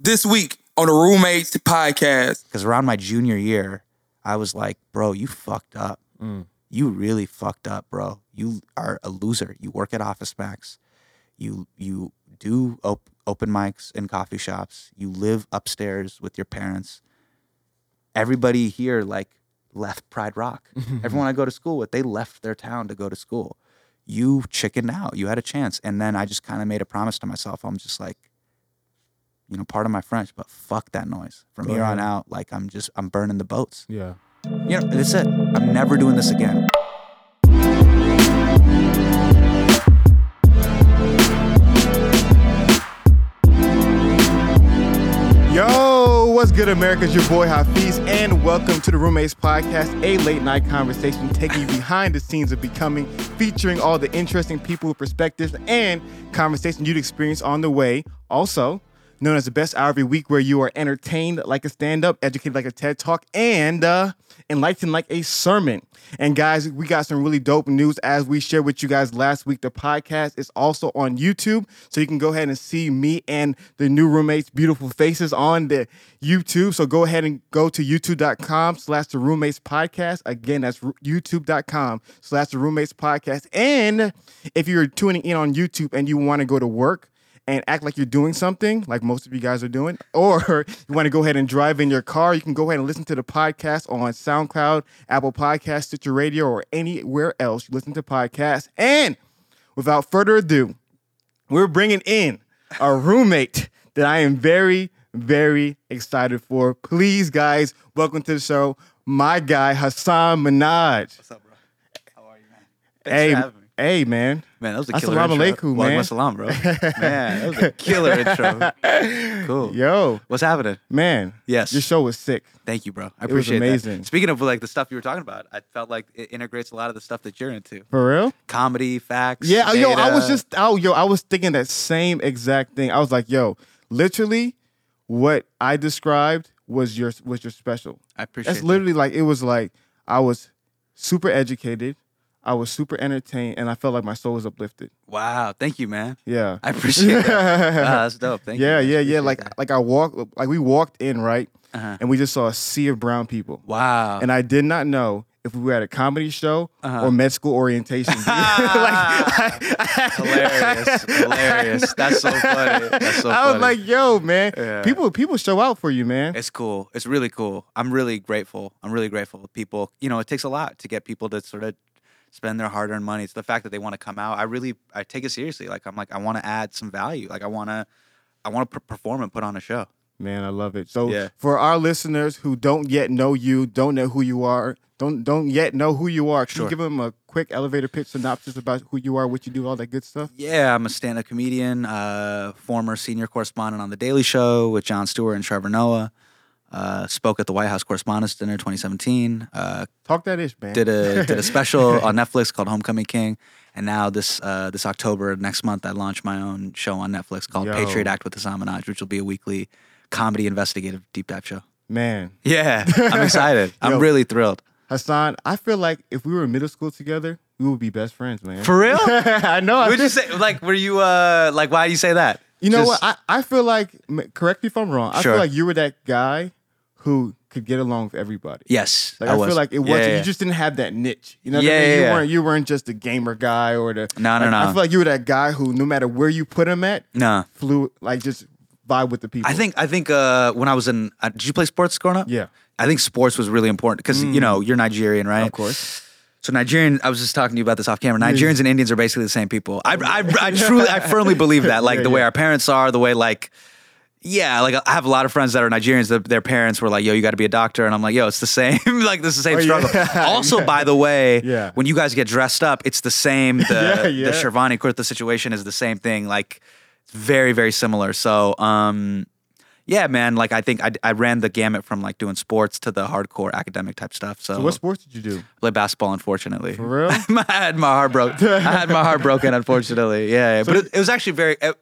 this week on the Roommates Podcast. Because around my junior year, I was like, bro, you fucked up. Mm. You really fucked up, bro. You are a loser. You work at Office Max. You you do op- open mics in coffee shops. You live upstairs with your parents. Everybody here like left Pride Rock. Everyone I go to school with, they left their town to go to school. You chickened out. You had a chance, and then I just kind of made a promise to myself. I'm just like, you know, part of my French, but fuck that noise. From Go here on out, like I'm just I'm burning the boats. Yeah. You know, that's it. I'm never doing this again. Yo, what's good, America? It's your boy Hafeez, and welcome to the Roommates Podcast, a late night conversation taking you behind the scenes of becoming, featuring all the interesting people, perspectives, and conversation you'd experience on the way. Also, known as the best hour every week, where you are entertained like a stand up, educated like a TED Talk, and uh, enlightened like a sermon. And guys, we got some really dope news as we shared with you guys last week. The podcast is also on YouTube, so you can go ahead and see me and the new roommates' beautiful faces on the YouTube. So go ahead and go to youtube.com slash the roommates podcast. Again, that's youtube.com slash the roommates podcast. And if you're tuning in on YouTube and you want to go to work, and act like you're doing something, like most of you guys are doing, or you want to go ahead and drive in your car, you can go ahead and listen to the podcast on SoundCloud, Apple Podcasts, Stitcher Radio, or anywhere else you listen to podcasts. And without further ado, we're bringing in a roommate that I am very, very excited for. Please, guys, welcome to the show, my guy Hasan Minhaj. What's up, bro? How are you, man? Hey, for having me. Hey, man. Man, that was a killer Assalamu intro. alaikum, man. assalam, bro. man, that was a killer intro. Cool. Yo, What's happening? man. Yes. Your show was sick. Thank you, bro. I was appreciate it. amazing. that. Speaking of like the stuff you were talking about, I felt like it integrates a lot of the stuff that you're into. For real? Comedy, facts. Yeah, yo, I was just, oh, yo, I was thinking that same exact thing. I was like, yo, literally, what I described was your was your special. I appreciate That's that. literally like it was like I was super educated, I was super entertained, and I felt like my soul was uplifted. Wow. Thank you, man. Yeah, I appreciate that. wow, that's dope. Thank yeah, you. yeah, I yeah. Like that. like I walked, like we walked in right, Uh-huh. and we just saw a sea of brown people, Wow. and I did not know. If we were at a comedy show Uh-huh. or med school orientation, like, hilarious. hilarious. That's so funny. That's so funny. I was like, yo, man, Yeah. people people show out for you, man. It's cool. It's really cool. I'm really grateful. I'm really grateful. People, you know, it takes a lot to get people to sort of spend their hard-earned money. It's the fact that they want to come out. I really, I take it seriously. Like I'm like, I want to add some value. Like I want to, I want to perform and put on a show. Man, I love it. So Yeah. for our listeners who don't yet know you, don't know who you are, don't don't yet know who you are, can Sure. you give them a quick elevator pitch synopsis about who you are, what you do, all that good stuff? Yeah, I'm a stand-up comedian, uh, former senior correspondent on The Daily Show with Jon Stewart and Trevor Noah. Uh, spoke at the White House Correspondents' Dinner 2017. Uh, Talk that ish, man. did a did a special on Netflix called Homecoming King, and now this uh, this October next month I launch my own show on Netflix called Yo. Patriot Act with Hasan Minhaj, which will be a weekly comedy investigative deep dive show. man. Yeah, I'm excited. I'm Yo. really thrilled. Hasan, I feel like if we were in middle school together, we would be best friends, man. For real? I know. I Would you say like were you uh like why do you say that? You know Just- what? I, I feel like, correct me if I'm wrong. I Sure. feel like you were that guy who could get along with everybody. yes, Like I, I, was. feel like it wasn't. yeah, You just didn't have that niche. You know what Yeah, I mean? yeah, you yeah. weren't. You weren't just the gamer guy or the. No, no, like, I feel like you were that guy who, no matter where you put him at, no. flew like just vibe with the people. I think I think uh, when I was in, uh, did you play sports growing up? Yeah, I think sports was really important because you know you're Nigerian, right? of course. So Nigerian, I was just talking to you about this off camera. Nigerians and Indians are basically the same people. I, I, I truly, I firmly believe that. Like Yeah, the way yeah. our parents are, the way like, yeah, like I have a lot of friends that are Nigerians. That their parents were like, "Yo, you got to be a doctor," and I'm like, "Yo, it's the same. like this is the same Oh, yeah. struggle." Also, by the way, Yeah. when you guys get dressed up, it's the same. The Yeah, yeah. the Sherwani Kurta situation is the same thing. Like it's very very similar. So, um, yeah, man. Like I think I, I ran the gamut from like doing sports to the hardcore academic type stuff. So, So what sports did you do? play basketball, unfortunately. For real? I had my heart broke. I had my heart broken, unfortunately. Yeah, yeah. but it, it was actually very. It,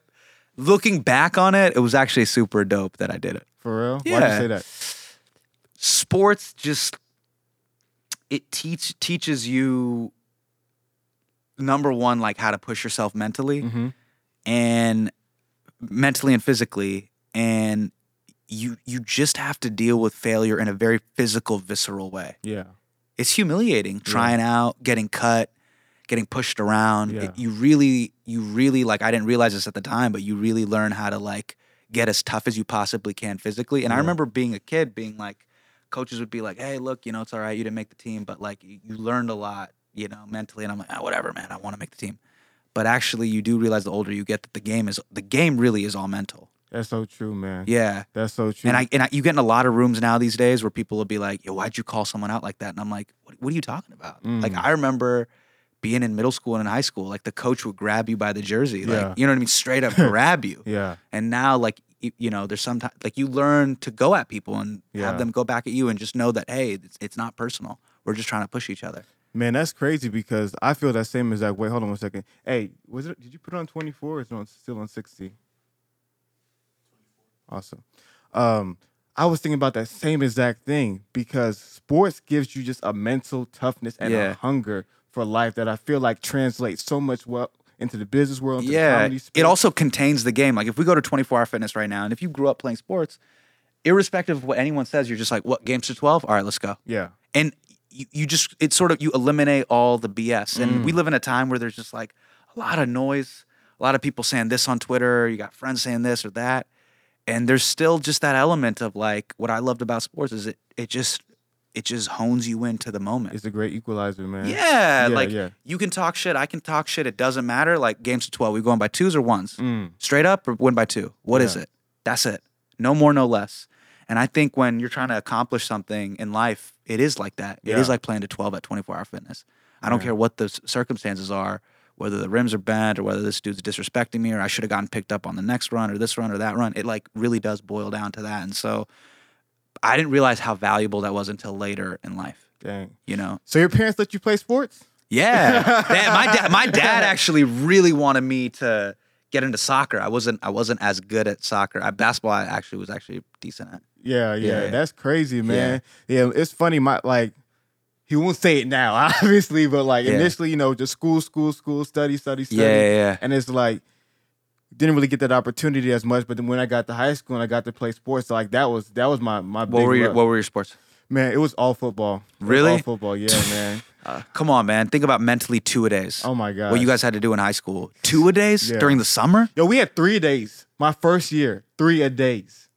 looking back on it, it was actually super dope that I did it. For real? Why'd you Yeah. say that? Sports just it teach teaches you number one like how to push yourself mentally Mm-hmm. and mentally and physically and you you just have to deal with failure in a very physical, visceral way. Yeah. It's humiliating trying out, getting cut, getting pushed around. Yeah. It- you really, you really like. I didn't realize this at the time, but you really learn how to like get as tough as you possibly can physically. And I remember being a kid, being like, coaches would be like, "Hey, look, you know, it's all right. You didn't make the team, but like, you, learned a lot, you know, mentally." And I'm like, "Ah, whatever, man. I want to make the team." But actually, you do realize the older you get that the game is the game really is all mental. That's so true, man. Yeah. That's so true. And I and I, you get in a lot of rooms now these days where people will be like, "Yo, why'd you call someone out like that?" And I'm like, "What, what are you talking about?" Like Mm. I remember being in middle school and in high school, like the coach would grab you by the jersey, like Yeah. you know what I mean, straight up grab you. yeah. And now, like you, you know, there's sometimes like you learn to go at people and Yeah. have them go back at you, and just know that hey, it's, it's not personal. We're just trying to push each other. Man, that's crazy because I feel that same exact way. Hold on one second. Hey, was it? Did you put it on twenty four or is it on, still on sixty? Awesome. Um, I was thinking about that same exact thing because sports gives you just a mental toughness and Yeah. a hunger for life that I feel like translates so much well into the business world. Yeah, it also contains the game. Like if we go to 24 Hour Fitness right now, and if you grew up playing sports, irrespective of what anyone says, you're just like, "What games to 12? All right, let's go." yeah, and you, you just it's sort of you eliminate all the BS. And Mm. we live in a time where there's just like a lot of noise, a lot of people saying this on Twitter, you got friends saying this or that. And there's still just that element of like what I loved about sports is it it just it just hones you into the moment. it's a great equalizer, man. yeah, Yeah, like yeah. you can talk shit, I can talk shit. It doesn't matter. Like games to twelve, we going by twos or ones, Mm. straight up or win by two. What is Yeah. it? That's it. No more, no less. And I think when you're trying to accomplish something in life, it is like that. It is like playing to 12 at 24 hour fitness. I don't care what the circumstances are, whether the rims are bent or whether this dude's disrespecting me or I should have gotten picked up on the next run or this run or that run. It like really does boil down to that. And so I didn't realize how valuable that was until later in life, Dang. you know? So your parents let you play sports? Yeah. My dad my dad actually really wanted me to get into soccer. I wasn't I wasn't as good at soccer. I, basketball I actually was actually decent at. Yeah, yeah, Yeah, yeah. that's crazy, man. Yeah. it's funny. My like, he won't say it now, obviously, but like Yeah. initially, you know, just school, school, school, study, study, study, Yeah, yeah, yeah. and it's like didn't really get that opportunity as much. But then when I got to high school and I got to play sports, like that was that was my my What big were your what were your sports? man. It was all football. Really? all football. Yeah, man. Uh, come on, man. Think about mentally two a days. Oh my god. what you guys had to do in high school. Two a days Yeah. during the summer? Yo, we had three days. My first year, three a days.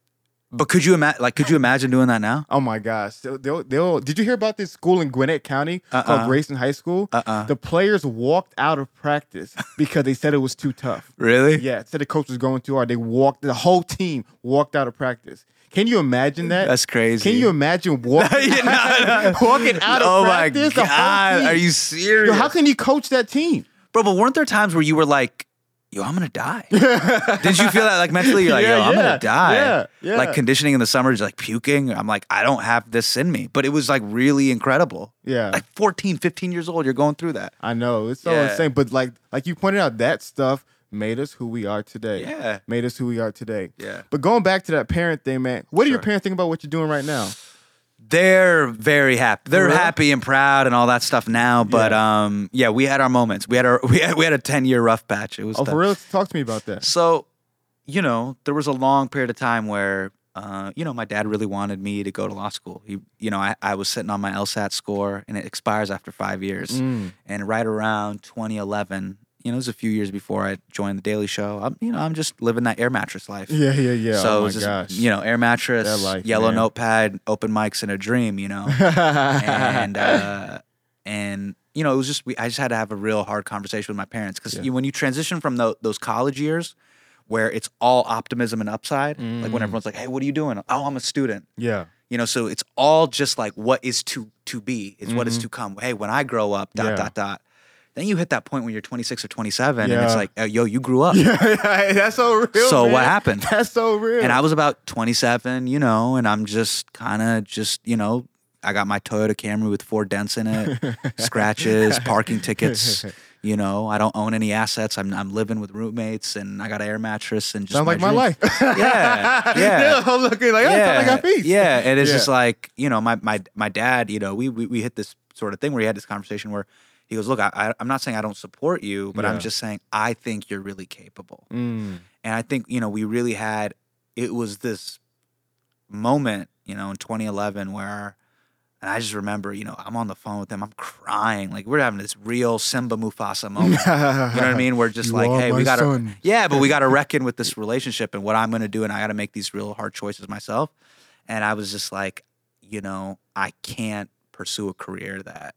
But could you imagine like could you imagine doing that now? Oh my gosh. They'll, they'll, they'll- did you hear about this school in Gwinnett County Uh-uh. called Grayson High School? Uh-uh. The players walked out of practice because they said it was too tough. Really? Yeah, said the coach was going too hard. They walked, the whole team walked out of practice. Can you imagine that? That's crazy. Can you imagine walking, No, no. walking out of oh my practice? the whole god. team? Are you serious? Yo, how can you coach that team? Bro, but weren't there times where you were like, yo, I'm gonna die? Did you feel that like mentally? You're like, Yeah, yo, I'm yeah, gonna die. yeah, yeah. Like conditioning in the summer is like puking. I'm like, I don't have this in me. But it was like really incredible. Yeah. Like 14, 15 years old, you're going through that. I know it's so Yeah. insane, but like like you pointed out, that stuff made us who we are today. Yeah. made us who we are today. Yeah. But going back to that parent thing, man, what do your parents think about what you're doing right now? They're very happy. They're real? happy and proud and all that stuff now. But Yeah. um, yeah, we had our moments. We had our we had, we had a 10 year rough patch. It was Oh, tough. for real? Talk to me about that. So, you know, there was a long period of time where, uh, you know, my dad really wanted me to go to law school. He, you know, I, I was sitting on my LSAT score and it expires after five years. Mm. And right around 2011, you know, it was a few years before I joined the Daily Show. I'm, you know, I'm just living that air mattress life. Yeah, yeah, yeah. So oh it was just, gosh. you know, air mattress, life, yellow man. notepad, open mics, and a dream. You know, and uh, and you know, it was just we, I just had to have a real hard conversation with my parents because Yeah. when you transition from tho- those college years where it's all optimism and upside, like Mm. when everyone's like, "Hey, what are you doing?" Oh, I'm a student. yeah, You know, so it's all just like what is to to be is what is to come. Hey, when I grow up, dot Mm-hmm. Yeah. dot dot. Then you hit that point when you're 26 or 27, and it's like, oh, yo, you grew up. yeah. That's so real. So what happened? That's so real. And I was about 27, you know, and I'm just kind of just, you know, I got my Toyota Camry with four dents in it, scratches, parking tickets. You know, I don't own any assets. I'm I'm living with roommates, and I got an air mattress and just Sounds like my life. Yeah, yeah. I'm looking like, oh, yeah, sounds like a piece. Yeah, and it's just like you know, my my my dad. You know, we we, we hit this sort of thing where he had this conversation where he goes, "Look, I, I'm not saying I don't support you, but Yeah. I'm just saying I think you're really capable." Mm. And I think, you know, we really had it was this moment, you know, in 2011 where, and I just remember, you know, I'm on the phone with them, I'm crying, like we're having this real Simba Mufasa moment. you know what I mean? We're just You like, hey, we gotta, yeah, but we gotta reckon with this relationship and what I'm gonna do, and I gotta make these real hard choices myself. And I was just like, you know, I can't pursue a career that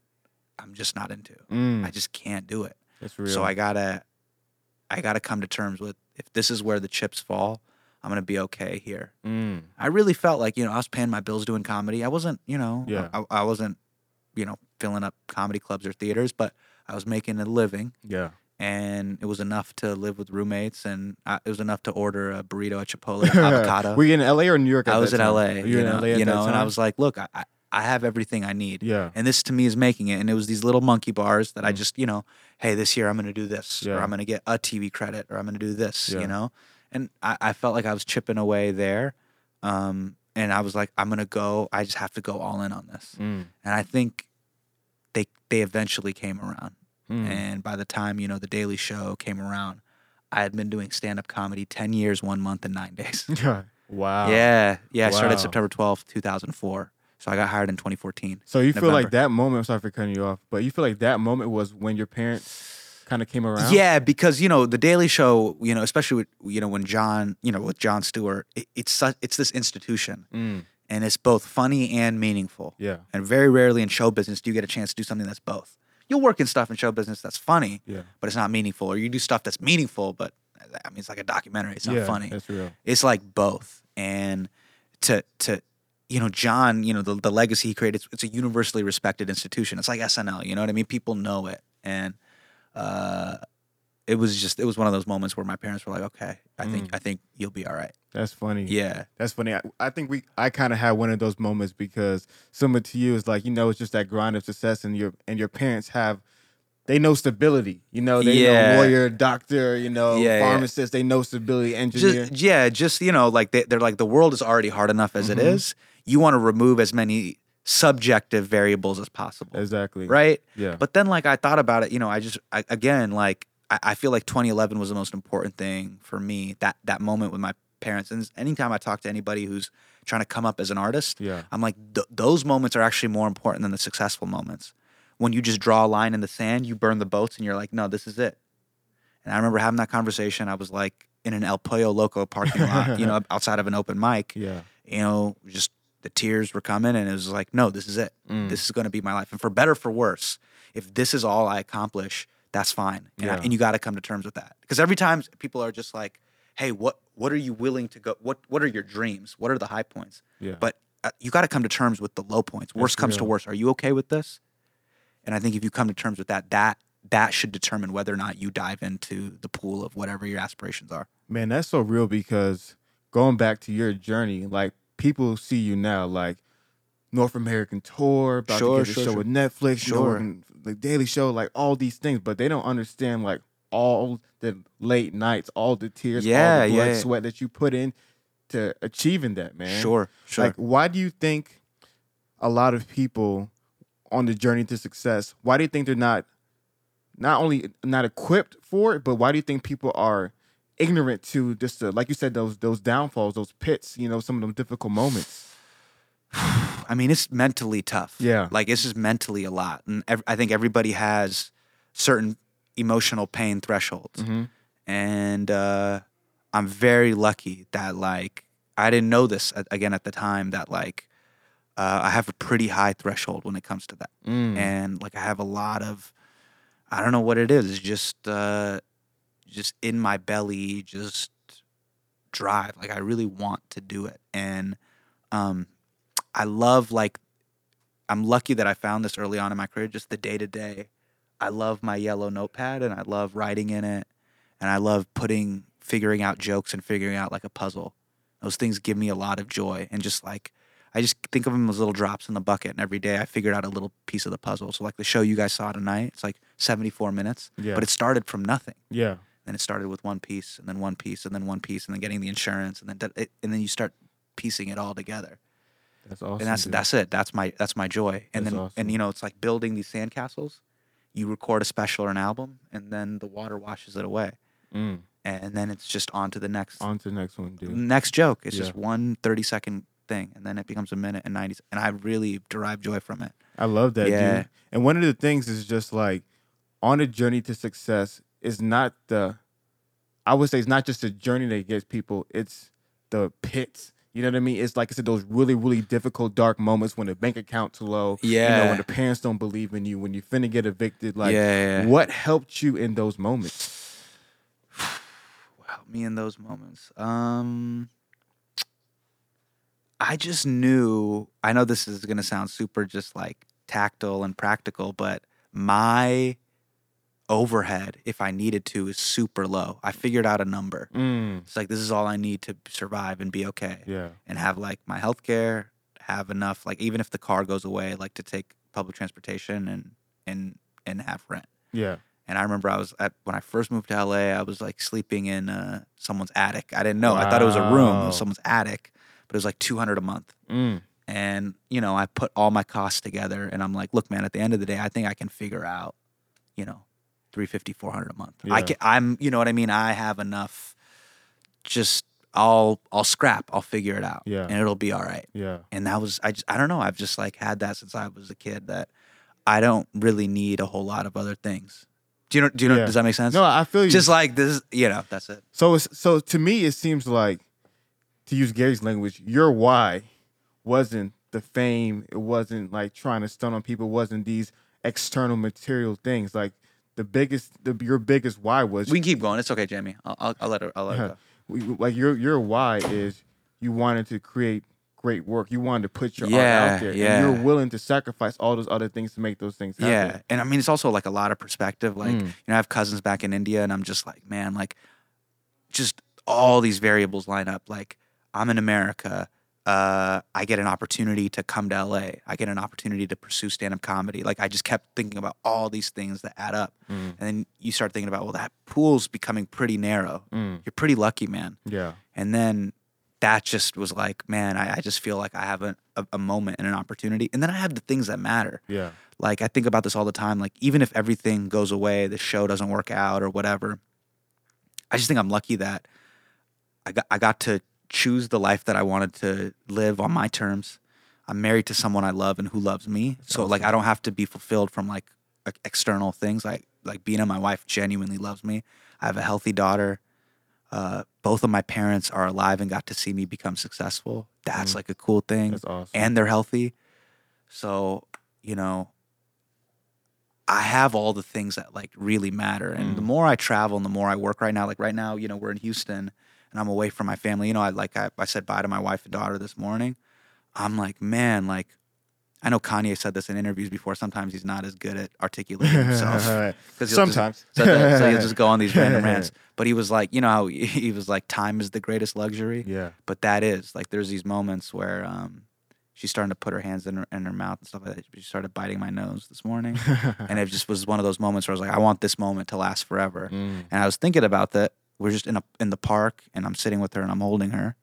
I'm just not into. Mm, I just can't do it. that's real. So I gotta, I gotta come to terms with if this is where the chips fall, I'm gonna be okay here. Mm, I really felt like you know I was paying my bills doing comedy. I wasn't, you know, Yeah. I, I wasn't, you know, filling up comedy clubs or theaters, but I was making a living, yeah. and it was enough to live with roommates, and I, it was enough to order a burrito at Chipotle avocado. Were you in LA or New York? At I was in time? LA, Were you in know, LA at you know, and I was like, look, I, I- have everything I need. yeah. And this to me is making it. And it was these little monkey bars that I just, you know, hey, this year I'm going to do this, Mm. Yeah. or I'm going to get a TV credit, or I'm going to do this, Yeah. you know? And I, I felt like I was chipping away there. Um, and I was like, I'm going to go, I just have to go all in on this. Mm, And I think they, they eventually came around. mm. And by the time, you know, The Daily Show came around, I had been doing stand up comedy 10 years, one month, and nine days. Yeah. Wow. Yeah. Yeah. I started September 12th, 2004. So I got hired in 2014. So you feel like that moment? I'm sorry for cutting you off, but you feel like that moment was when your parents kind of came around. Yeah, because you know the Daily Show, you know, especially with, you know when Jon, you know, with Jon Stewart, it, it's such, it's this institution, Mm, and it's both funny and meaningful. yeah. And very rarely in show business do you get a chance to do something that's both. You'll work in stuff in show business that's funny, Yeah. but it's not meaningful, or you do stuff that's meaningful, but I mean it's like a documentary, it's not yeah. funny. That's real. It's like both, and to to you know Jon, you know the the legacy he created. It's, it's a universally respected institution. It's like SNL. You know what I mean? People know it, and uh, it was just it was one of those moments where my parents were like, "Okay, I think I think you'll be all right." That's funny. Yeah, That's funny. I, I think we I kind of had one of those moments because similar to you is like you know it's just that grind of success and your and your parents have they know stability. You know they Yeah. know lawyer, doctor, you know Yeah, yeah. pharmacist. They know stability, engineer. just yeah, just you know, like they, they're like the world is already hard enough as it Mhm. is. You want to remove as many subjective variables as possible, exactly. right? Yeah. But then, like, I thought about it. You know, I just I, again, like, I, I feel like 2011 was the most important thing for me. That that moment with my parents, and anytime I talk to anybody who's trying to come up as an artist, yeah. I'm like, th- those moments are actually more important than the successful moments. When you just draw a line in the sand, you burn the boats, and you're like, no, this is it. And I remember having that conversation. I was like in an El Pollo Loco parking lot, you know, outside of an open mic. Yeah. You know, just the tears were coming, and it was like, no, this is it. Mm. This is going to be my life. And for better, for worse, if this is all I accomplish, that's fine. And, I- and you got to come to terms with that. Because every time people are just like, hey, what what are you willing to go? What what are your dreams? What are the high points? Yeah. But uh, you got to come to terms with the low points. Worst comes to real. worst. Are you okay with this? And I think if you come to terms with that, that that should determine whether or not you dive into the pool of whatever your aspirations are. Man, that's so real because going back to your journey, like people see you now, like North American tour, about Sure, to get a sure, show sure. with Netflix, Sure. and the Daily Show, like all these things, but they don't understand like all the late nights, all the tears, Yeah, all the blood, yeah. sweat that you put in to achieving that, man. Sure, sure. Like, why do you think a lot of people on the journey to success? Why do you think they're not not only not equipped for it, but why do you think people are ignorant to just the, like you said those those downfalls, those pits, you know, some of them difficult moments? I mean, it's mentally tough. Yeah. Like it's just mentally a lot, and ev- I think everybody has certain emotional pain thresholds, Mm-hmm. and uh, I'm very lucky that like I didn't know this again at the time that like uh, I have a pretty high threshold when it comes to that, Mm. and like I have a lot of I don't know what it is, it's just uh, just in my belly, just drive. Like I really want to do it, and um, I love like I'm lucky that I found this early on in my career, just the day to day. I love my yellow notepad and I love writing in it and I love putting figuring out jokes and figuring out like a puzzle. Those things give me a lot of joy and just like I just think of them as little drops in the bucket and every day I figured out a little piece of the puzzle. So like the show you guys saw tonight, it's like 74 minutes, Yeah. but it started from nothing. Yeah. And it started with one piece and then one piece and then one piece and then getting the insurance and then it, and then you start piecing it all together That's awesome. and that's dude. that's it. That's my that's my joy. And That's then awesome. and you know it's like building these sandcastles. You record a special or an album, and then the water washes it away, Mm. and then it's just on to the next On to the next one, dude. next joke. It's Yeah. just one 30 second thing, and then it becomes a minute and ninety, and I really derive joy from it. I love that, Yeah. dude. And one of the things is just like on a journey to success is not the I would say it's not just the journey that gets people, it's the pits. You know what I mean? It's like I said, those really, really difficult, dark moments when the bank account's low. Yeah. You know, when the parents don't believe in you, when you finna get evicted. Like, Yeah, yeah, what helped you in those moments? help me in those moments? Um, I just knew. I know this is gonna sound super just like tactile and practical, but my overhead, if I needed to, is super low. I figured out a number. Mm, It's like this is all I need to survive and be okay, yeah. and have like my health care, have enough. Like even if the car goes away, like to take public transportation and and and have rent. Yeah. And I remember I was at when I first moved to LA, I was like sleeping in uh, someone's attic. I didn't know. I thought it was a room. It was someone's attic, but it was like 200 a month. Mm, And you know, I put all my costs together, and I'm like, look, man. At the end of the day, I think I can figure out, you know, 350, 400 a month. I Yeah. can. I'm. You know what I mean? I have enough. Just I'll I'll scrap. I'll figure it out. Yeah. And it'll be all right yeah. and that was I just I don't know I've just like had that since I was a kid that I don't really need a whole lot of other things. Do you know? Do you know? Yeah. Does that make sense? No, I feel you. just like this, you know. That's it. So it's, so to me, it seems like, to use Gary's language, your why wasn't the fame. It wasn't like trying to stun on people. It wasn't these external material things. Like the biggest, the your biggest why was We can keep going. It's okay, Jamie. I'll I'll, I'll let her. I'll let her go. we- like your your why is you wanted to create great work. You wanted to put your art Yeah, out there, yeah. and you're willing to sacrifice all those other things to make those things happen. Yeah, and I mean it's also like a lot of perspective. Like Mm. you know, I have cousins back in India, and I'm just like, man, like just all these variables line up. Like I'm in America. Uh, I get an opportunity to come to LA. I get an opportunity to pursue stand up comedy. Like I just kept thinking about all these things that add up. Mm. And then you start thinking about, well, that pool's becoming pretty narrow. Mm. You're pretty lucky, man. Yeah. And then that just was like, man, I, I just feel like I have a, a, a moment and an opportunity. And then I have the things that matter. Yeah. Like I think about this all the time. Like even if everything goes away, the show doesn't work out or whatever, I just think I'm lucky that I got I got to choose the life that I wanted to live on my terms. I'm married to someone I love and who loves me. So like I don't have to be fulfilled from like external things. Like like being my wife genuinely loves me. I have a healthy daughter. Uh, both of my parents are alive and got to see me become successful. That's like a cool thing That's awesome. and they're healthy. So, you know, I have all the things that like really matter. And the more I travel and the more I work right now, like right now, you know, we're in Houston and I'm away from my family. You know, I like I, I said bye to my wife and daughter this morning. I'm like, man, like I know Kanye said this in interviews before. Sometimes he's not as good at articulating himself. 'Cause he'll just- Sometimes. so, that, so he'll just go on these random rants. But he was like, you know, how he, he was like, time is the greatest luxury yeah. but that is like there's these moments where um she's starting to put her hands in her in her mouth and stuff like that. She started biting my nose this morning, and it just was one of those moments where I was like, I want this moment to last forever. Mm. And I was thinking about that. We're just in a in the park, and I'm sitting with her, and I'm holding her.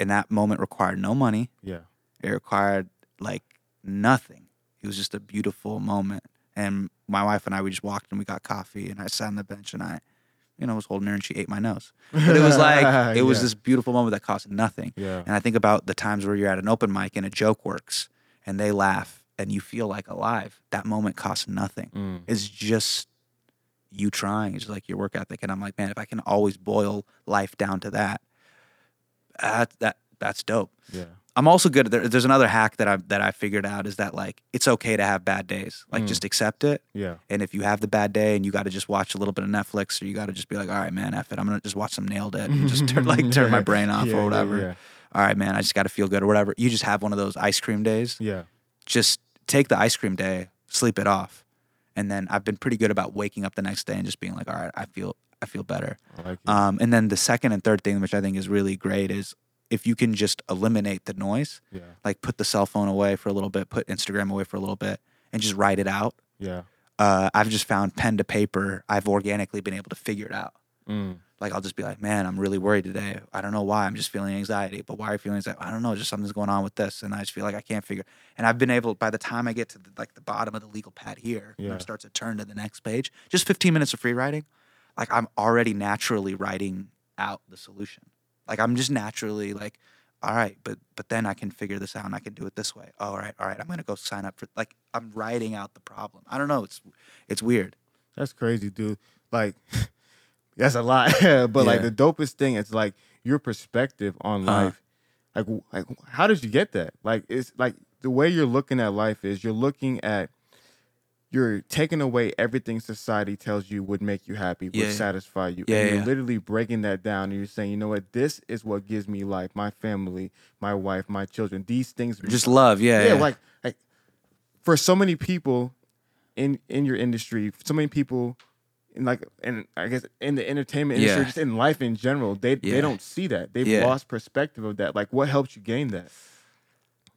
And that moment required no money. Yeah. It required like nothing. It was just a beautiful moment. And my wife and I, we just walked and we got coffee, and I sat on the bench and I, you know, was holding her, and she ate my nose. But it was like it was Yeah. this beautiful moment that cost nothing. Yeah. And I think about the times where you're at an open mic and a joke works and they laugh and you feel like alive. That moment costs nothing. Mm. It's just you trying. It's like your work ethic. And I'm like, man, if I can always boil life down to that, that, that that's dope. Yeah. I'm also good. There, there's another hack that I that I figured out is that like it's okay to have bad days. Like Mm. just accept it. Yeah. And if you have the bad day and you got to just watch a little bit of Netflix or you got to just be like, all right, man, F it. I'm gonna just watch some Nailed It and just turn, like turn my brain off Yeah, or yeah, whatever. Yeah. All right, man, I just got to feel good or whatever. You just have one of those ice cream days. Yeah. Just take the ice cream day, sleep it off, and then I've been pretty good about waking up the next day and just being like, all right, I feel I feel better. I like. Um, and then the second and third thing, which I think is really great, is if you can just eliminate the noise, yeah. like put the cell phone away for a little bit, put Instagram away for a little bit, and just write it out. Yeah. Uh, I've just found pen to paper. I've organically been able to figure it out. Mm. Like I'll just be like, man, I'm really worried today. I don't know why. I'm just feeling anxiety. But why are you feeling anxiety? I don't know. Just something's going on with this, and I just feel like I can't figure. And I've been able. By the time I get to the, like the bottom of the legal pad here, and Yeah. it starts to turn to the next page, just 15 minutes of free writing, like I'm already naturally writing out the solution. Like I'm just naturally like all right, but but then I can figure this out and I can do it this way. Oh, all right, all right, I'm gonna go sign up for like I'm writing out the problem. I don't know. It's it's weird. That's crazy, dude. Like, that's a lot. but like the dopest thing is like your perspective on Uh-huh. life. Like, like, how did you get that? Like, it's like the way you're looking at life is you're looking at, you're taking away everything society tells you would make you happy, would Yeah, yeah. satisfy you. Yeah, and you're yeah. literally breaking that down and you're saying, you know what, this is what gives me life, my family, my wife, my children. These things Just love, yeah, yeah, yeah. like like for so many people in in your industry, so many people in like and I guess in the entertainment industry, Yeah. just in life in general, they they don't see that. They've Yeah. lost perspective of that. Like, what helped you gain that?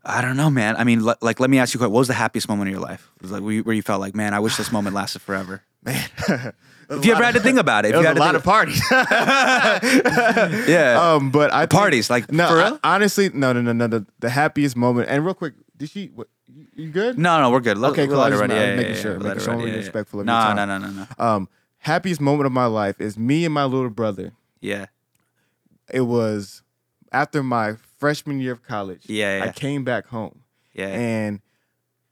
I don't know, man. I mean, le- like, let me ask you, a question. what was the happiest moment of your life? Was like where you, where you felt like, man, I wish this moment lasted forever. Man, If you ever had to think about it, it was a lot of parties. yeah, um, but I think- parties, like no, for I- honestly, no, no, no, no. The, the happiest moment. And real quick, did she? What, you, good? no, no, we're good. Let, Okay, cool. Let it run. ma- Yeah, making yeah, sure, yeah, making let it sure I'm Yeah, yeah. respectful of your No, time. no, no, no, no. Um, happiest moment of my life is me and my little brother. Yeah, It was after my freshman year of college. Yeah, I came back home yeah. and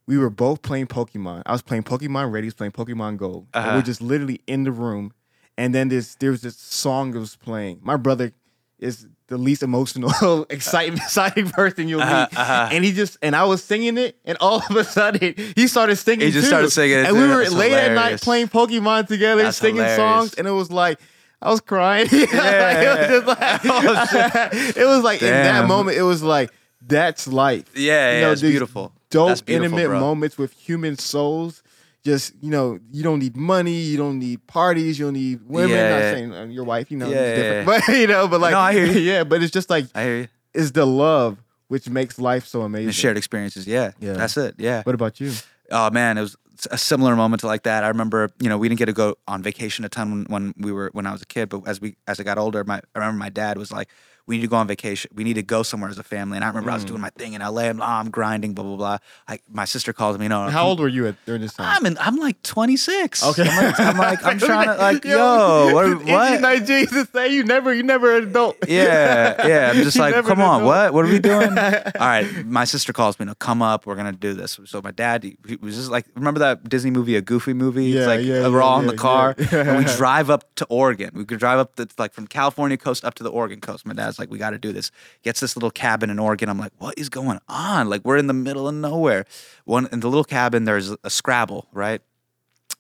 we were both playing Pokemon. I was playing Pokemon Red, he was playing Pokemon Go. Uh-huh. we're just literally in the room. And then this there was this song that was playing. My brother is the least emotional, exciting, exciting person you'll Uh-huh, meet. uh-huh. And he just and I was singing it, and all of a sudden he started singing. He just too. started singing it and we were That's late at night playing Pokemon together, That's singing hilarious. songs, and it was like I was crying. Like, it was like, it was like in that Oh, moment, it was like that's life. Yeah, You yeah, know, it's beautiful. Dope, beautiful, intimate bro. moments with human souls. Just you know, you don't need money, you don't need parties, you don't need women. Yeah, not saying uh, your wife, you know, Yeah, it's different, yeah, but you know, but like, No, I hear you. yeah, but it's just like I hear you. it's the love which makes life so amazing. The shared experiences. Yeah, Yeah. That's it. Yeah. What about you? Oh man, it was a similar moment to like that. I remember, you know, we didn't get to go on vacation a ton when, when we were when I was a kid, but as we as I got older, my I remember my dad was like, "We need to go on vacation. We need to go somewhere as a family." And I remember I Mm. was doing my thing in LA. I'm, oh, I'm grinding, blah blah blah. Like my sister calls me, "No, How old were you at during this time? I'm in, I'm like 26. Okay. I'm like, I'm, like, I'm trying to like, yo, what? what? Nigeria to say you never, you never an adult. Yeah, yeah. I'm just like, come on, adult. what? What are we doing? All right, my sister calls me. No, come up. We're gonna do this. So my dad, he, he was just like, remember that Disney movie, a Goofy movie? Yeah, it's like yeah, we're yeah, all in the car, and we drive up to Oregon. We could drive up the like from California coast up to the Oregon coast. My dad's like, we got to do this. Gets this little cabin in Oregon. I'm like, what is going on? Like we're in the middle of nowhere. One in the little cabin, there's a Scrabble, right?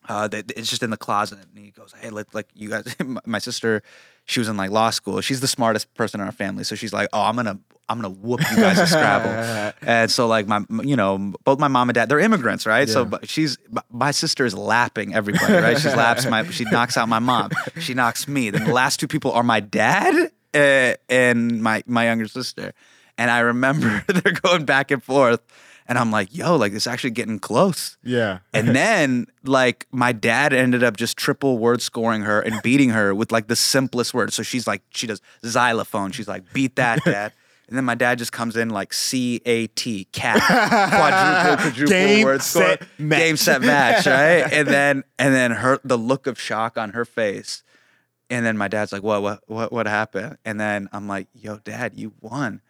uh, that it's just in the closet. And he goes, "Hey, let like you guys." my- sister, she was in like law school. She's the smartest person in our family, so she's like, "Oh, I'm gonna, I'm gonna whoop you guys at Scrabble." and so like my, you know, both my mom and dad, they're immigrants, right? So but she's my- my sister is lapping everybody, right? She laps my, she knocks out my mom, she knocks me. Then the last two people are my dad uh, and my my younger sister. And I remember they're going back and forth. And I'm like, yo, like it's actually getting close. Yeah. And then, like, my dad ended up just triple word scoring her and beating her with like the simplest word. So she's like, she does xylophone. She's like, beat that, dad. And then my dad just comes in like C A T, cat, quadruple, quadruple Game, word score, set, game, set, match, right? And then, and then her, the look of shock on her face. And then my dad's like, what, what, what, what happened? And then I'm like, yo, dad, you won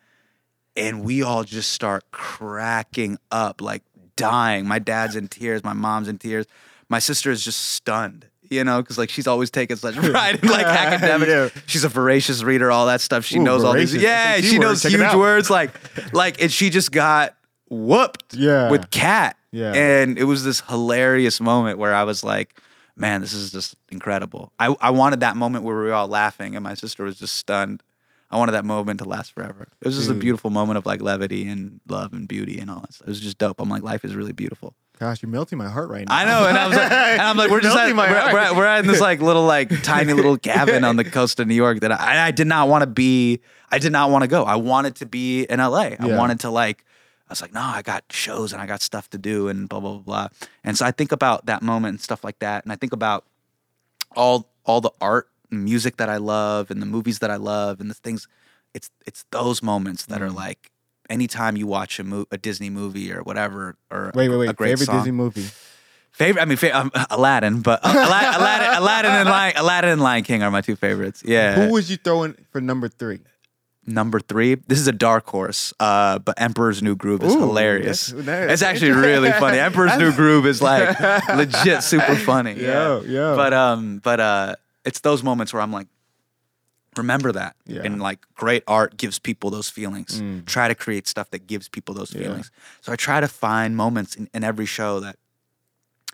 and we all just start cracking up, like dying. My dad's in tears, my mom's in tears. My sister is just stunned, you know, because like she's always taken such pride in like academics. Yeah. She's a voracious reader, all that stuff. She Ooh, knows all these. Yeah, she knows Check huge words, like, like, and she just got whooped Yeah. with cat. Yeah. and it was this hilarious moment where I was like. Man, this is just incredible. I, I wanted that moment where we were all laughing and my sister was just stunned. I wanted that moment to last forever. It was just a hmm. beautiful moment of like levity and love and beauty and all that stuff. It was just dope. I'm like, life is really beautiful. Gosh, you're melting my heart right now. I know, and I was like, and I'm like, we're just at, my we're, we're, we're at this like little like tiny little cabin on the coast of New York that I, I did not want to be. I did not want to go. I wanted to be in LA. I Yeah. wanted to like. I was like, no, I got shows and I got stuff to do and blah blah blah blah. And so I think about that moment and stuff like that, and I think about all all the art and music that I love and the movies that I love and the things. It's it's those moments that Mm. are like anytime you watch a mo- a Disney movie or whatever or Wait, wait, a, wait. a great Favorite song. Disney movie? Favorite, I mean, fa- um, Aladdin, but uh, Aladdin, Aladdin, Aladdin, and Lion, Aladdin and Lion King are my two favorites. Yeah. Who was you throwing for number three? Number three. This is a dark horse, uh, but Emperor's New Groove is Ooh, hilarious. it's actually really funny. Emperor's New Groove is like legit super funny. Yeah, yeah. But um, but uh, it's those moments where I'm like, remember that, Yeah. and like great art gives people those feelings. Try to create stuff that gives people those Yeah. feelings. So I try to find moments in, in every show that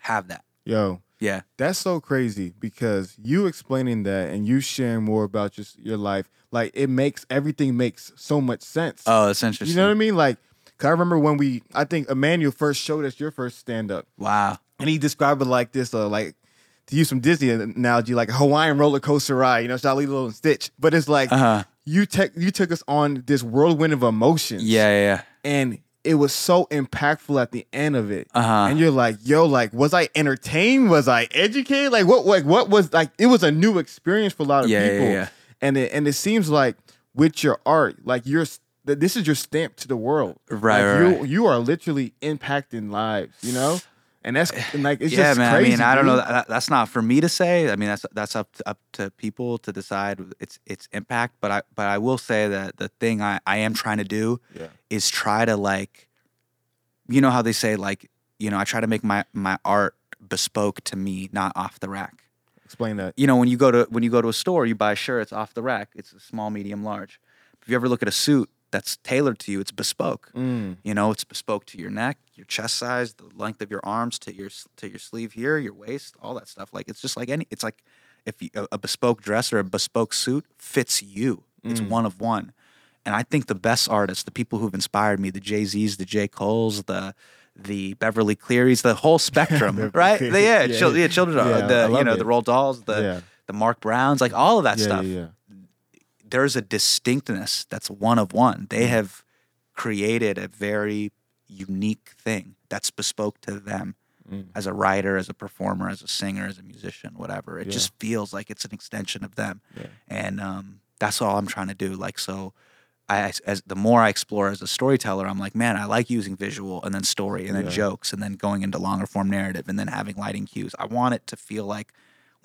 have that. Yo, Yeah. That's so crazy because you explaining that and you sharing more about just your life, like it makes everything makes so much sense. Oh, that's interesting. you know what I mean? Like, 'cause I remember when we, I think Emmanuel first showed us your first stand up, Wow. and he described it like this, uh, like to use some Disney analogy, like a Hawaiian roller coaster ride. You know, Charlie Little and Stitch, but it's like Uh huh. you took you took us on this whirlwind of emotions. Yeah, yeah, yeah. and it was so impactful at the end of it. Uh-huh. And you're like, yo, like, was I entertained? Was I educated? Like, what, like, what was like? It was a new experience for a lot of Yeah, yeah, people. yeah. And it and it seems like with your art, like you're that this is your stamp to the world. Right, like, right, You right. you are literally impacting lives. You know, and that's and like it's yeah, just man. crazy. I mean, I don't know. That, that's not for me to say. I mean, that's that's up to, up to people to decide its its impact. But I but I will say that the thing I I am trying to do Yeah. is try to like, you know how they say like, you know, I try to make my my art bespoke to me, not off the rack. Explain that. You know, when you go to when you go to a store, you buy a shirt. It's off the rack. It's a small, medium, large. If you ever look at a suit that's tailored to you, it's bespoke. Mm. You know, it's bespoke to your neck, your chest size, the length of your arms, to your to your sleeve here, your waist, all that stuff. Like it's just like any. It's like if you, a, a bespoke dress or a bespoke suit fits you. It's one of one. And I think the best artists, the people who've inspired me, the Jay Z's, the J Cole's, the the Beverly Clearys, the whole spectrum, right? The, yeah, Yeah, chil- yeah. children, Yeah, the you know it. the Roald Dahls, the the Marc Browns, like all of that stuff yeah, yeah. There's a distinctness that's one of one. They have created a very unique thing that's bespoke to them Mm. as a writer, as a performer, as a singer, as a musician, whatever. It Yeah. just feels like it's an extension of them, Yeah. and um, that's all I'm trying to do. Like so. I, as the more I explore as a storyteller, I'm like, man, I like using visual and then story and then Yeah. jokes and then going into longer form narrative and then having lighting cues. I want it to feel like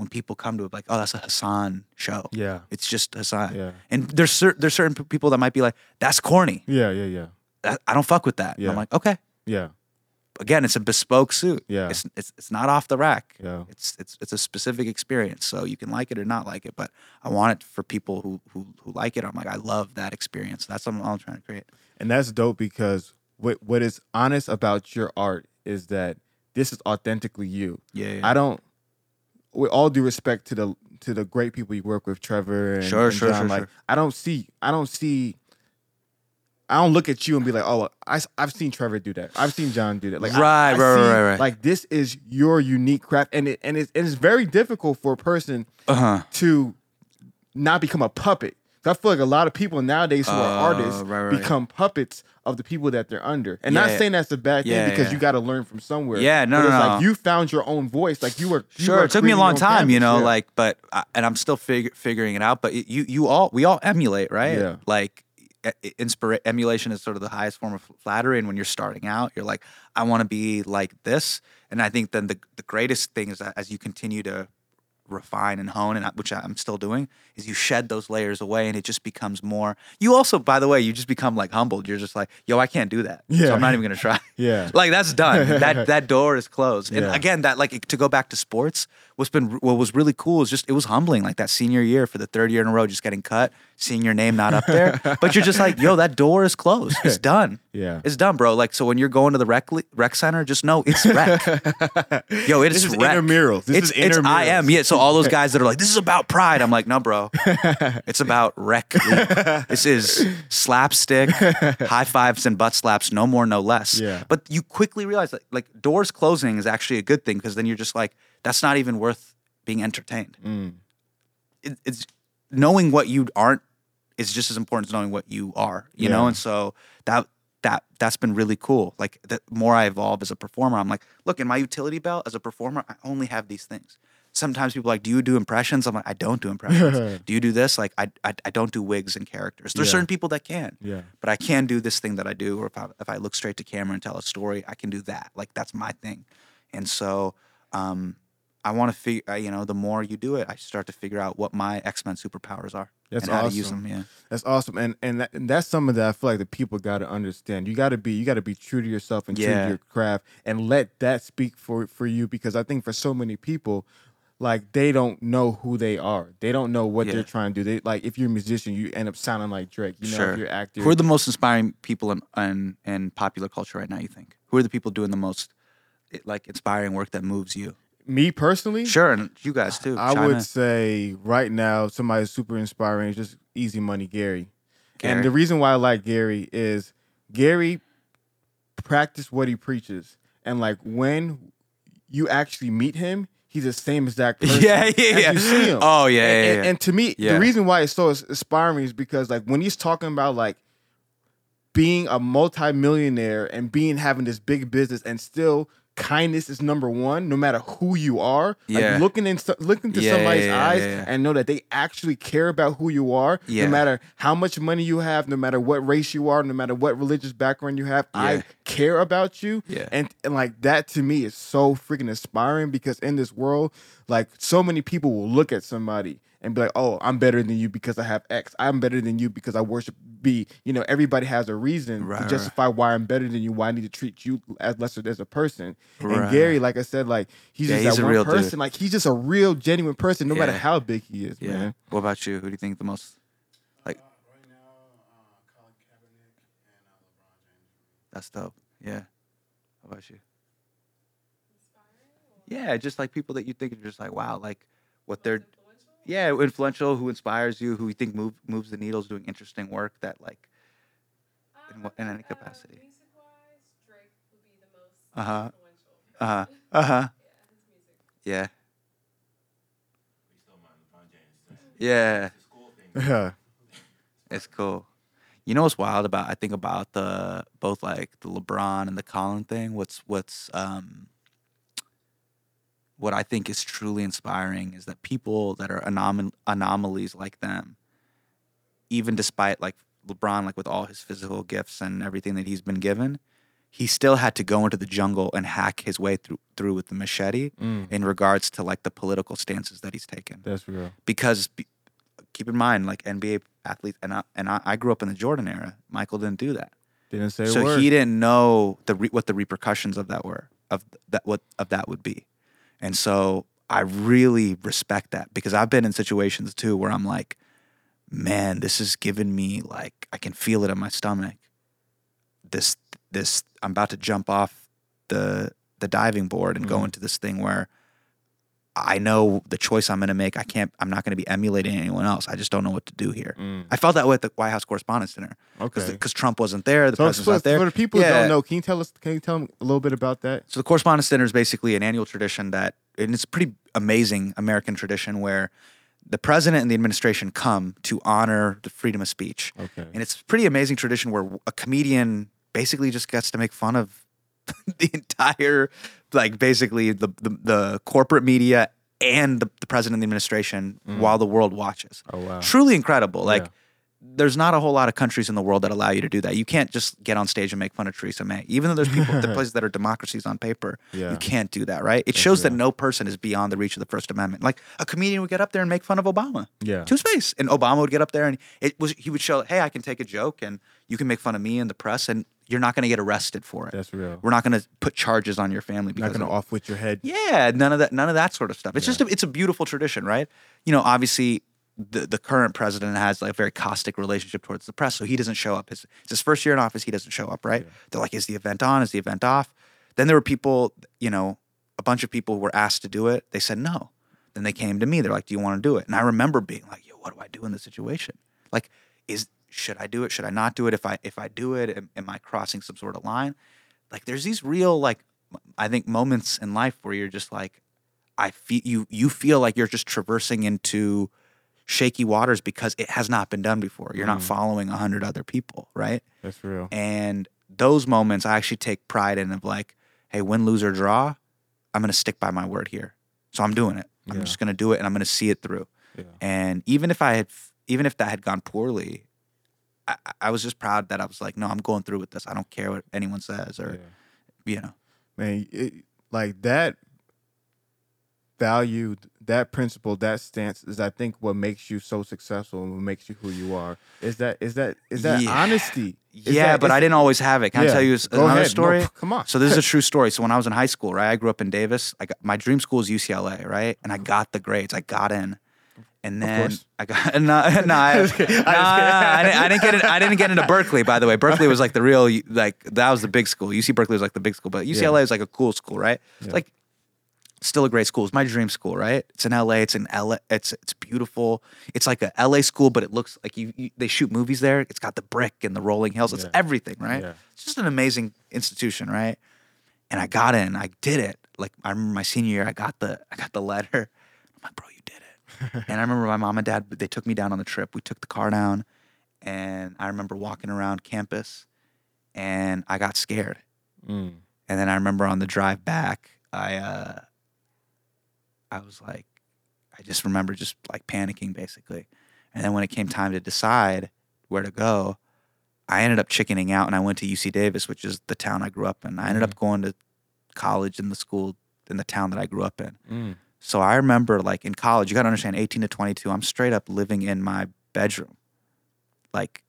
when people come to it, like, oh, that's a Hasan show. Yeah. It's just Hasan. Yeah. And there's cer- there's certain p- people that might be like, that's corny. Yeah. Yeah. Yeah. I, I don't fuck with that. Yeah. I'm like, okay. Yeah. Again, it's a bespoke suit. Yeah. It's it's it's not off the rack. Yeah. It's it's it's a specific experience. So you can like it or not like it, but I want it for people who who who like it. I'm like, I love that experience. That's what I'm, I'm trying to create. And that's dope because what what is honest about your art is that this is authentically you. Yeah. yeah. I don't with all due respect to the to the great people you work with, Trevor and, Sure, and sure, Jon, sure, like sure. I don't see I don't see I don't look at you and be like, oh, I, have seen Trevor do that. I've seen Jon do that. Like, Right, I, right, right, see, right, right. Like, this is your unique craft, and it and it's, and it's very difficult for a person uh huh. to not become a puppet. I feel like a lot of people nowadays who are Uh, artists right, right. become puppets of the people that they're under. And Yeah, not saying that's a bad thing Yeah, because yeah. you got to learn from somewhere. Yeah, no, but no, it's no. like you found your own voice. Like you were you Sure, were it took me a long time, you know, like, but I, and I'm still fig- figuring it out. But it- you, you all, we all emulate, right? Yeah. Like, inspira- emulation is sort of the highest form of flattery. And when you're starting out, you're like, I want to be like this. And I think then the the greatest thing is that as you continue to refine and hone, and I- which I'm still doing, is you shed those layers away, and it just becomes more. You also, by the way, you just become like humbled. You're just like, yo, I can't do that. Yeah. so I'm not even gonna try. Yeah. like that's done. that that door is closed. And Yeah. again, that like to go back to sports, what's been what was really cool is just it was humbling. Like that senior year for the third year in a row, just getting cut, seeing your name not up there, but you're just like, yo, that door is closed. It's done. Yeah. It's done, bro. Like so, when you're going to the rec rec center, just know it's rec. Yo, it's This is rec. intramurals. This it's, is it's I am. Yeah. So all those guys that are like, this is about pride. I'm like, no, bro. It's about rec. league. this is slapstick, high fives and butt slaps, no more, no less. Yeah. But you quickly realize that like doors closing is actually a good thing because then you're just like, that's not even worth being entertained. Mm. It, it's knowing what you aren't is just as important as knowing what you are. You know, and so that that that's been really cool. Like the more I evolve as a performer, I'm like, look, in my utility belt as a performer, I only have these things. Sometimes people are like, do you do impressions? I'm like, I don't do impressions. do you do this? Like, I, I I don't do wigs and characters. There's Yeah. certain people that can Yeah. but I can do this thing that I do, or if I, if I look straight to camera and tell a story, I can do that. Like that's my thing. And so, um, I want to figure. You know, the more you do it, I start to figure out what my X Men superpowers are That's and how to use them. Yeah. That's awesome, and and, that, and that's something that I feel like the people got to understand. You got to be you got to be true to yourself and true to your craft, and let that speak for for you. Because I think for so many people, like they don't know who they are. They don't know what Yeah. they're trying to do. They like if you're a musician, you end up sounding like Drake. You know, Sure. if you're actor, Who are the most inspiring people in, in in popular culture right now? You think? Who are the people doing the most like inspiring work that moves you? me personally, Sure, and you guys too. I Chime would say right now somebody super inspiring is just Easy Money Gary. Gary. And the reason why I like Gary is Gary practice what he preaches. And like when you actually meet him, he's the same exact person Yeah, yeah, yeah. you see him. Oh, yeah, and, yeah, and- and to me, Yeah. the reason why it's so inspiring is because like when he's talking about like being a multimillionaire and being having this big business and still kindness is number one no matter who you are. Yeah. like looking in looking into Yeah, somebody's yeah, eyes and know that they actually care about who you are no matter how much money you have no matter what race you are no matter what religious background you have i care about you. Yeah. and, and like that to me is so freaking inspiring because in this world like so many people will look at somebody and be like oh i'm better than you because i have x i'm better than you because i worship b you know everybody has a reason Right, to right. justify why i'm better than you why i need to treat you as lesser as a person and gary like i said like he's Yeah, just he's that a one real dude. person like he's just a real genuine person no matter how big he is Yeah. man What about you? Who do you think the most like? Right now, uh, Colin Kaepernick and uh, LeBron James. That's dope. Yeah. What about you? Yeah, just like people that you think are just like, wow, like what they're, yeah, influential, who inspires you, who you think move, moves the needles, doing interesting work that like, In what- in any capacity. Music wise, Drake would be the most Uh-huh. influential. uh huh, uh huh, Yeah, yeah, We still mind LeBron James. yeah. It's a school thing. yeah It's cool. You know what's wild about I think about the both like the LeBron and the Colin thing. What's what's um what I think is truly inspiring is that people that are anom- anomalies like them, even despite like LeBron, like with all his physical gifts and everything that he's been given, he still had to go into the jungle and hack his way through through with the machete Mm, in regards to like the political stances that he's taken. That's real. Because be- keep in mind, like NBA athletes, and I, and I, I grew up in the Jordan era. Michael didn't do that, didn't say so he didn't know the re- what the repercussions of that were of that what of that would be, and so I really respect that because I've been in situations too where I'm like, man, this is giving me like I can feel it in my stomach. This this I'm about to jump off the the diving board and go Mhm. into this thing where I know the choice I'm going to make. I can't. I'm not going to be emulating anyone else. I just don't know what to do here. Mm, I felt that way at the White House Correspondents' Dinner Okay. because Trump wasn't there. The so president's for, not there. for the people who don't know can you tell us can you tell them a little bit about that So the Correspondence Dinner is basically an annual tradition that, and it's a pretty amazing American tradition where the president and the administration come to honor the freedom of speech. okay And it's a pretty amazing tradition where a comedian basically just gets to make fun of the entire, like basically the the, the corporate media and the, the president of the administration mm. while the world watches. oh wow Truly incredible. Like Yeah. there's not a whole lot of countries in the world that allow you to do that. You can't just get on stage and make fun of Theresa May. Even though there's people, the places that are democracies on paper, Yeah. you can't do that, right? It shows that no person is beyond the reach of the First Amendment. Like a comedian would get up there and make fun of Obama yeah to his face, and Obama would get up there and it was he would show, hey, I can take a joke and you can make fun of me in the press, and you're not going to get arrested for it. that's real We're not going to put charges on your family because not gonna off with your head yeah, none of that, none of that sort of stuff. It's just, a, it's a beautiful tradition, right? You know, obviously, the the current president has like a very caustic relationship towards the press, so he doesn't show up. His it's his first year in office, he doesn't show up, right? They're like, is the event on? Is the event off? Then there were people, you know, a bunch of people were asked to do it. They said no. Then they came to me. They're like, do you want to do it? And I remember being like, yo, what do I do in this situation? Like, is should I do it? Should I not do it? If I if I do it, am, am I crossing some sort of line? Like, there's these real like I think moments in life where you're just like, I feel you you feel like you're just traversing into shaky waters because it has not been done before. You're not mm. following a hundred other people, right? that's real And those moments I actually take pride in of like, hey, win, lose, or draw, I'm gonna stick by my word here. So I'm doing it. I'm Yeah. just gonna do it and I'm gonna see it through. Yeah. And even if I had even if that had gone poorly, I, I was just proud that I was like, no, I'm going through with this. I don't care what anyone says or Yeah. you know. man it, like that value, that principle, that stance is, I think, what makes you so successful and what makes you who you are. Is that is that is that Yeah. honesty? Is yeah, that- but I didn't always have it. Can Yeah. I tell you Go another ahead. No, story? come on. So this is a true story. So when I was in high school, right, I grew up in Davis. I got, my dream school is UCLA, right, and I mm-hmm. got the grades. I got in, and then. I got no, no, I, no, I, didn't, I didn't get it. I didn't get into Berkeley. By the way, Berkeley was like the real, like that was the big school. UC Berkeley was like the big school, but UCLA is like a cool school, right? It's like still a great school. It's my dream school, right? It's in LA. It's in LA. It's it's beautiful. It's like a LA school, but it looks like you, you they shoot movies there. It's got the brick and the rolling hills. It's Yeah. everything, right? Yeah. It's just an amazing institution, right? And I got in. I did it. Like I remember my senior year, I got the I got the letter. I'm like, bro, you did it. And I remember my mom and dad. They took me down on the trip. We took the car down, and I remember walking around campus, and I got scared. Mm. And then I remember on the drive back, I uh I was like I just remember just like panicking basically. And then when it came time to decide where to go, I ended up chickening out and I went to UC Davis, which is the town I grew up in. I ended up going to college in the school in the town that I grew up in. Mm. So I remember like in college, you got to understand 18 to 22, I'm straight up living in my bedroom. Like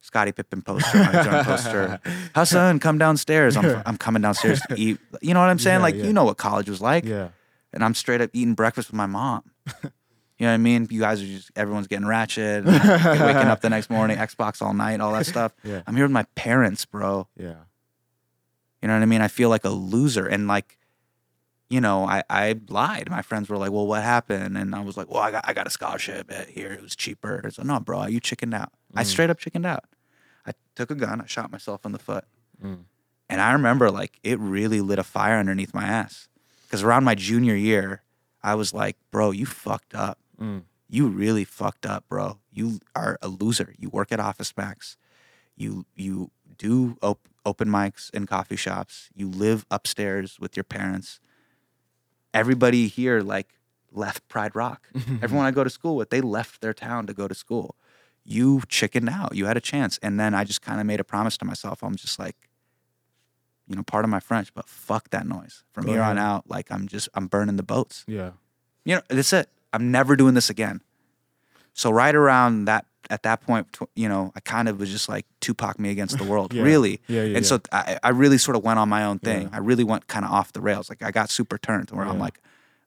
Scottie Pippen poster, Jordan poster. Hasan, come downstairs. I'm, I'm coming downstairs to eat. You know what I'm saying? Yeah, like, yeah. you know what college was like. Yeah. And I'm straight up eating breakfast with my mom. you know what I mean? You guys are just, everyone's getting ratchet, waking up the next morning, Xbox all night, all that stuff. Yeah. I'm here with my parents, bro. Yeah. You know what I mean? I feel like a loser. And like, you know, I, I lied. My friends were like, well, what happened? And I was like, well, I got, I got a scholarship at here. It was cheaper. So, no, bro, you chickened out. I mm. straight up chickened out. I took a gun. I shot myself in the foot. Mm. And I remember like it really lit a fire underneath my ass. Because around my junior year, I was like, bro, you fucked up. Mm. You really fucked up, bro. You are a loser. You work at Office Max. You you do op- open mics in coffee shops. You live upstairs with your parents. Everybody here like left Pride Rock. Mhm. Everyone I go to school with, they left their town to go to school. You chickened out. You had a chance. And then I just kind of made a promise to myself. I'm just like, you know, part of my French, but fuck that noise. From Go here on out, like I'm just I'm burning the boats. Yeah. You know, that's it. I'm never doing this again. So right around that at that point, you know, I kind of was just like Tupac me against the world, Yeah. really. Yeah, yeah, and so I, I really sort of went on my own thing. I really went kind of off the rails. Like I got super turned where I'm like,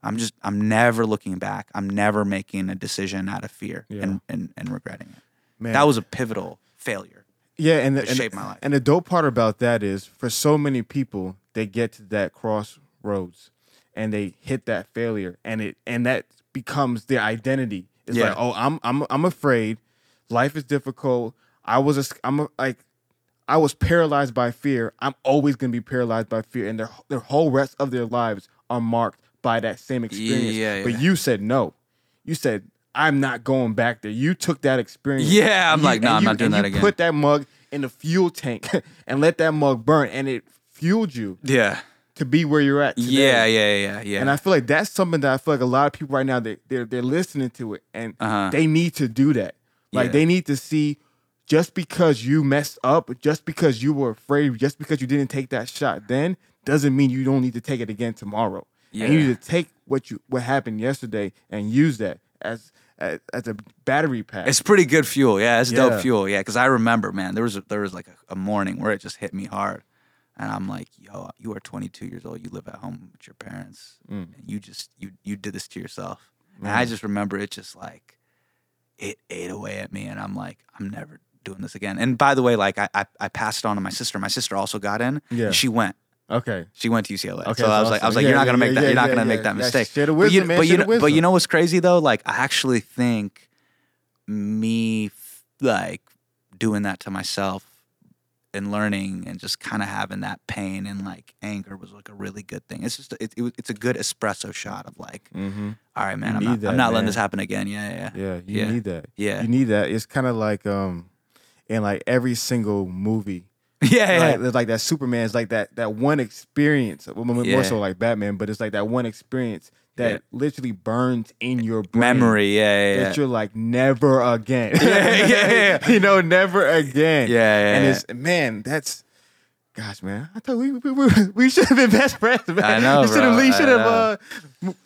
I'm just I'm never looking back. I'm never making a decision out of fear and, and and regretting it. Man. That was a pivotal failure. Yeah, and the, It and, shaped my life. and the dope part about that is for so many people, they get to that crossroads and they hit that failure and it and that becomes their identity. It's Yeah. like, oh, I'm I'm I'm afraid. Life is difficult. I was a, I'm a, like I was paralyzed by fear. I'm always gonna be paralyzed by fear, and their their whole rest of their lives are marked by that same experience. Yeah, But yeah. you said no. You said I'm not going back there. You took that experience. Yeah, I'm you- like, nah, I'm you- not doing that you again. Put that mug in the fuel tank and let that mug burn, and it fueled you Yeah. To be where you're at. Today. Yeah, yeah, yeah, yeah. And I feel like that's something that I feel like a lot of people right now they they're they're listening to it and Uh-huh. they need to do that. Like Yeah. they need to see just because you messed up, just because you were afraid, just because you didn't take that shot then doesn't mean you don't need to take it again tomorrow. And you need to take what you what happened yesterday and use that as as, as a battery pack. It's pretty good fuel. Yeah, it's Yeah. dope fuel. Yeah, because I remember, man, there was a, there was like a, a morning where it just hit me hard, and I'm like, yo, you are 22 years old. You live at home with your parents, Mm. and you just you you did this to yourself. And I just remember it just like it ate away at me, and I'm like, I'm never doing this again. And by the way, like I I, I passed it on to my sister. My sister also got in. Yeah. she went. okay. She went to UCLA. Okay, so I was like, I was awesome. like, you're not gonna yeah, make that. yeah, you're not yeah, gonna yeah. make that mistake. the But you- wisdom, man, But you, know, but you know what's crazy though? Like, I actually think me like doing that to myself and learning and just kind of having that pain and like anger was like a really good thing. It's just it, it, it's a good espresso shot of like, Mm-hmm. all right, man, You I'm not, that, I'm not letting man. this happen again. Yeah, yeah, Yeah, you Yeah. need that. Yeah. You need that. It's kind of like um in like every single movie. yeah, yeah. Like, there's like that Superman is like that that one experience. More Yeah. so like Batman, but it's like that one experience that Yeah. literally burns in your brain. Memory, yeah, yeah. That you're like never again. Yeah, yeah, yeah. you know, never again. Yeah, yeah, And it's man, that's Gosh, man, I thought we we, we, we should have been best friends, man. I know, we should have we should have uh,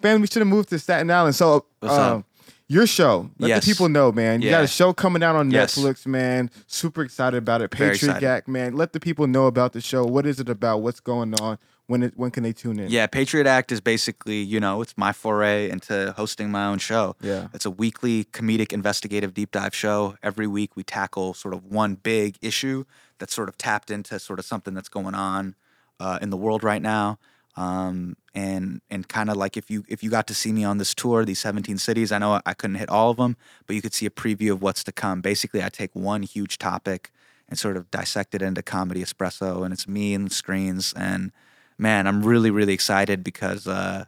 man, we should have moved to Staten Island. So, um, your show, let Yes. the people know, man. You got a show coming out on Yes. Netflix, man. Super excited about it. Very Patriot. Act, man. Let the people know about the show. What is it about? What's going on? When it when can they tune in? Yeah, Patriot Act is basically, you know, it's my foray into hosting my own show. Yeah. It's a weekly comedic investigative deep dive show. Every week we tackle sort of one big issue that's sort of tapped into sort of something that's going on uh, in the world right now. Um, and and kind of like if you if you got to see me on this tour, these 17 cities, I know I couldn't hit all of them, but you could see a preview of what's to come. Basically, I take one huge topic and sort of dissect it into comedy espresso, and it's me and screens. And man, I'm really really excited because uh,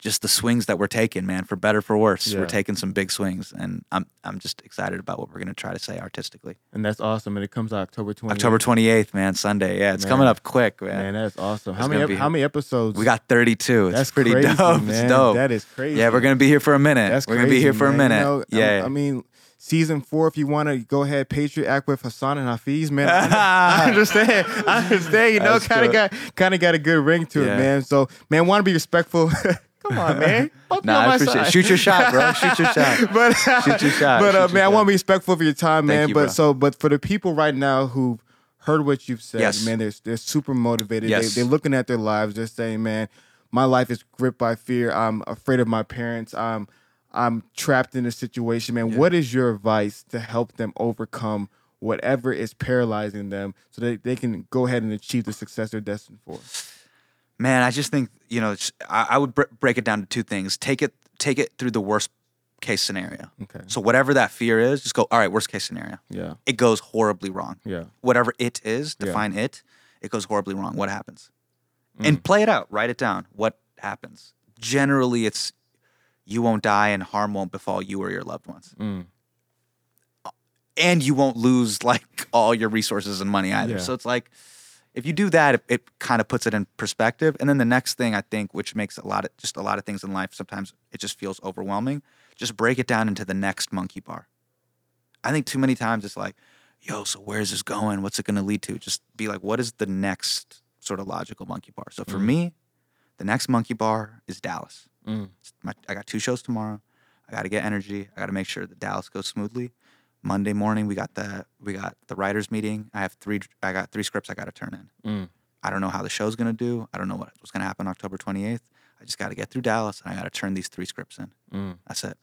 just the swings that we're taking, man, for better for worse, Yeah. we're taking some big swings, and I'm I'm just excited about what we're gonna try to say artistically. and that's awesome. And it comes out October twenty. October 28th, man, Sunday. Yeah, it's Man. coming up quick, man. Man, that's awesome. How many how many episodes? We got 32. It's That's pretty crazy, dope. Man. It's dope. That is crazy. yeah, we're gonna be here for a minute. That's we're gonna be here crazy, for a minute. You know, yeah. I, mean, season four. If you want to go ahead, Patriot Act with Hasan and Hafeez, man. I, understand. I understand. You know, kind of got kind of got a good ring to it, man. So, man, want to be respectful. Come on, man. Nah, I appreciate side. Shoot your shot, bro. Shoot your shot. but Shoot your shot. But uh, man, I want to be respectful of your time, Thank man. you, but bro. so, but for the people right now who heard what you've said, Yes. man, they're they're super motivated. Yes. They, they're looking at their lives. They're saying, man, my life is gripped by fear. I'm afraid of my parents. I'm I'm trapped in a situation, man. What is your advice to help them overcome whatever is paralyzing them so that they can go ahead and achieve the success they're destined for? Man, I just think you know. I, I would br- break it down to two things. Take it, take it through the worst case scenario. Okay. So whatever that fear is, just go. All right, worst case scenario. Yeah. It goes horribly wrong. Yeah. Whatever it is, Yeah. define it. It goes horribly wrong. What happens? Mm. And play it out. Write it down. What happens? Generally, it's you won't die and harm won't befall you or your loved ones. Mm. and you won't lose like all your resources and money either. Yeah. So it's like if you do that, it, it kind of puts it in perspective. And then the next thing I think, which makes a lot of just a lot of things in life, sometimes it just feels overwhelming. Just break it down into the next monkey bar. I think too many times it's like, yo, so where's this going? What's it going to lead to? Just be like, what is the next sort of logical monkey bar? So for me, the next monkey bar is Dallas. Mm. My- I got two shows tomorrow. I got to get energy. I got to make sure that Dallas goes smoothly. Monday morning we got the we got the writers meeting. I have three I got three scripts I got to turn in. Mm. I don't know how the show's gonna do. I don't know what, what's gonna happen October 28th. I just got to get through Dallas and I got to turn these three scripts in. Mm. That's it.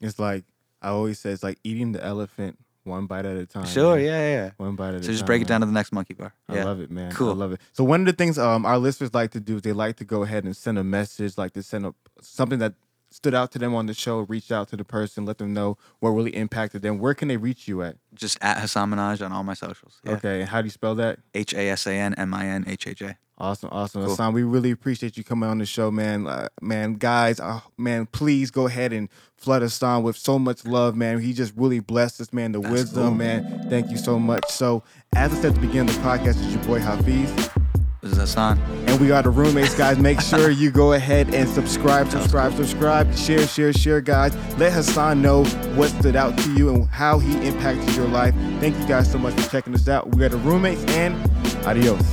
It's like I always say, it's like eating the elephant one bite at a time. Sure, man. yeah, yeah. yeah. One bite at a time. So just break it man. down to the next monkey bar. I Yeah. love it, man. Cool. I Cool. love it. So one of the things um our listeners like to do is they like to go ahead and send a message, like to send a something that stood out to them on the show, reach out to the person, let them know what really impacted them. Where can they reach you at? Just at Hasan Minhaj on all my socials. Yeah. Okay, and how do you spell that? H A S A N M I N H A J. Awesome, awesome. Cool. Hasan, we really appreciate you coming on the show, man. Uh, man, guys, uh, man, please go ahead and flood Hasan with so much love, man. He just really blessed us, man. The wisdom, cool. man. Thank you so much. So, as I said at the beginning of the podcast, it's your boy Hafeez. This is Hasan. And we are the roommates, guys. Make sure you go ahead and subscribe, subscribe, subscribe, share, share, share, guys. Let Hasan know what stood out to you and how he impacted your life. Thank you guys so much for checking us out. We are the roommates, and adios.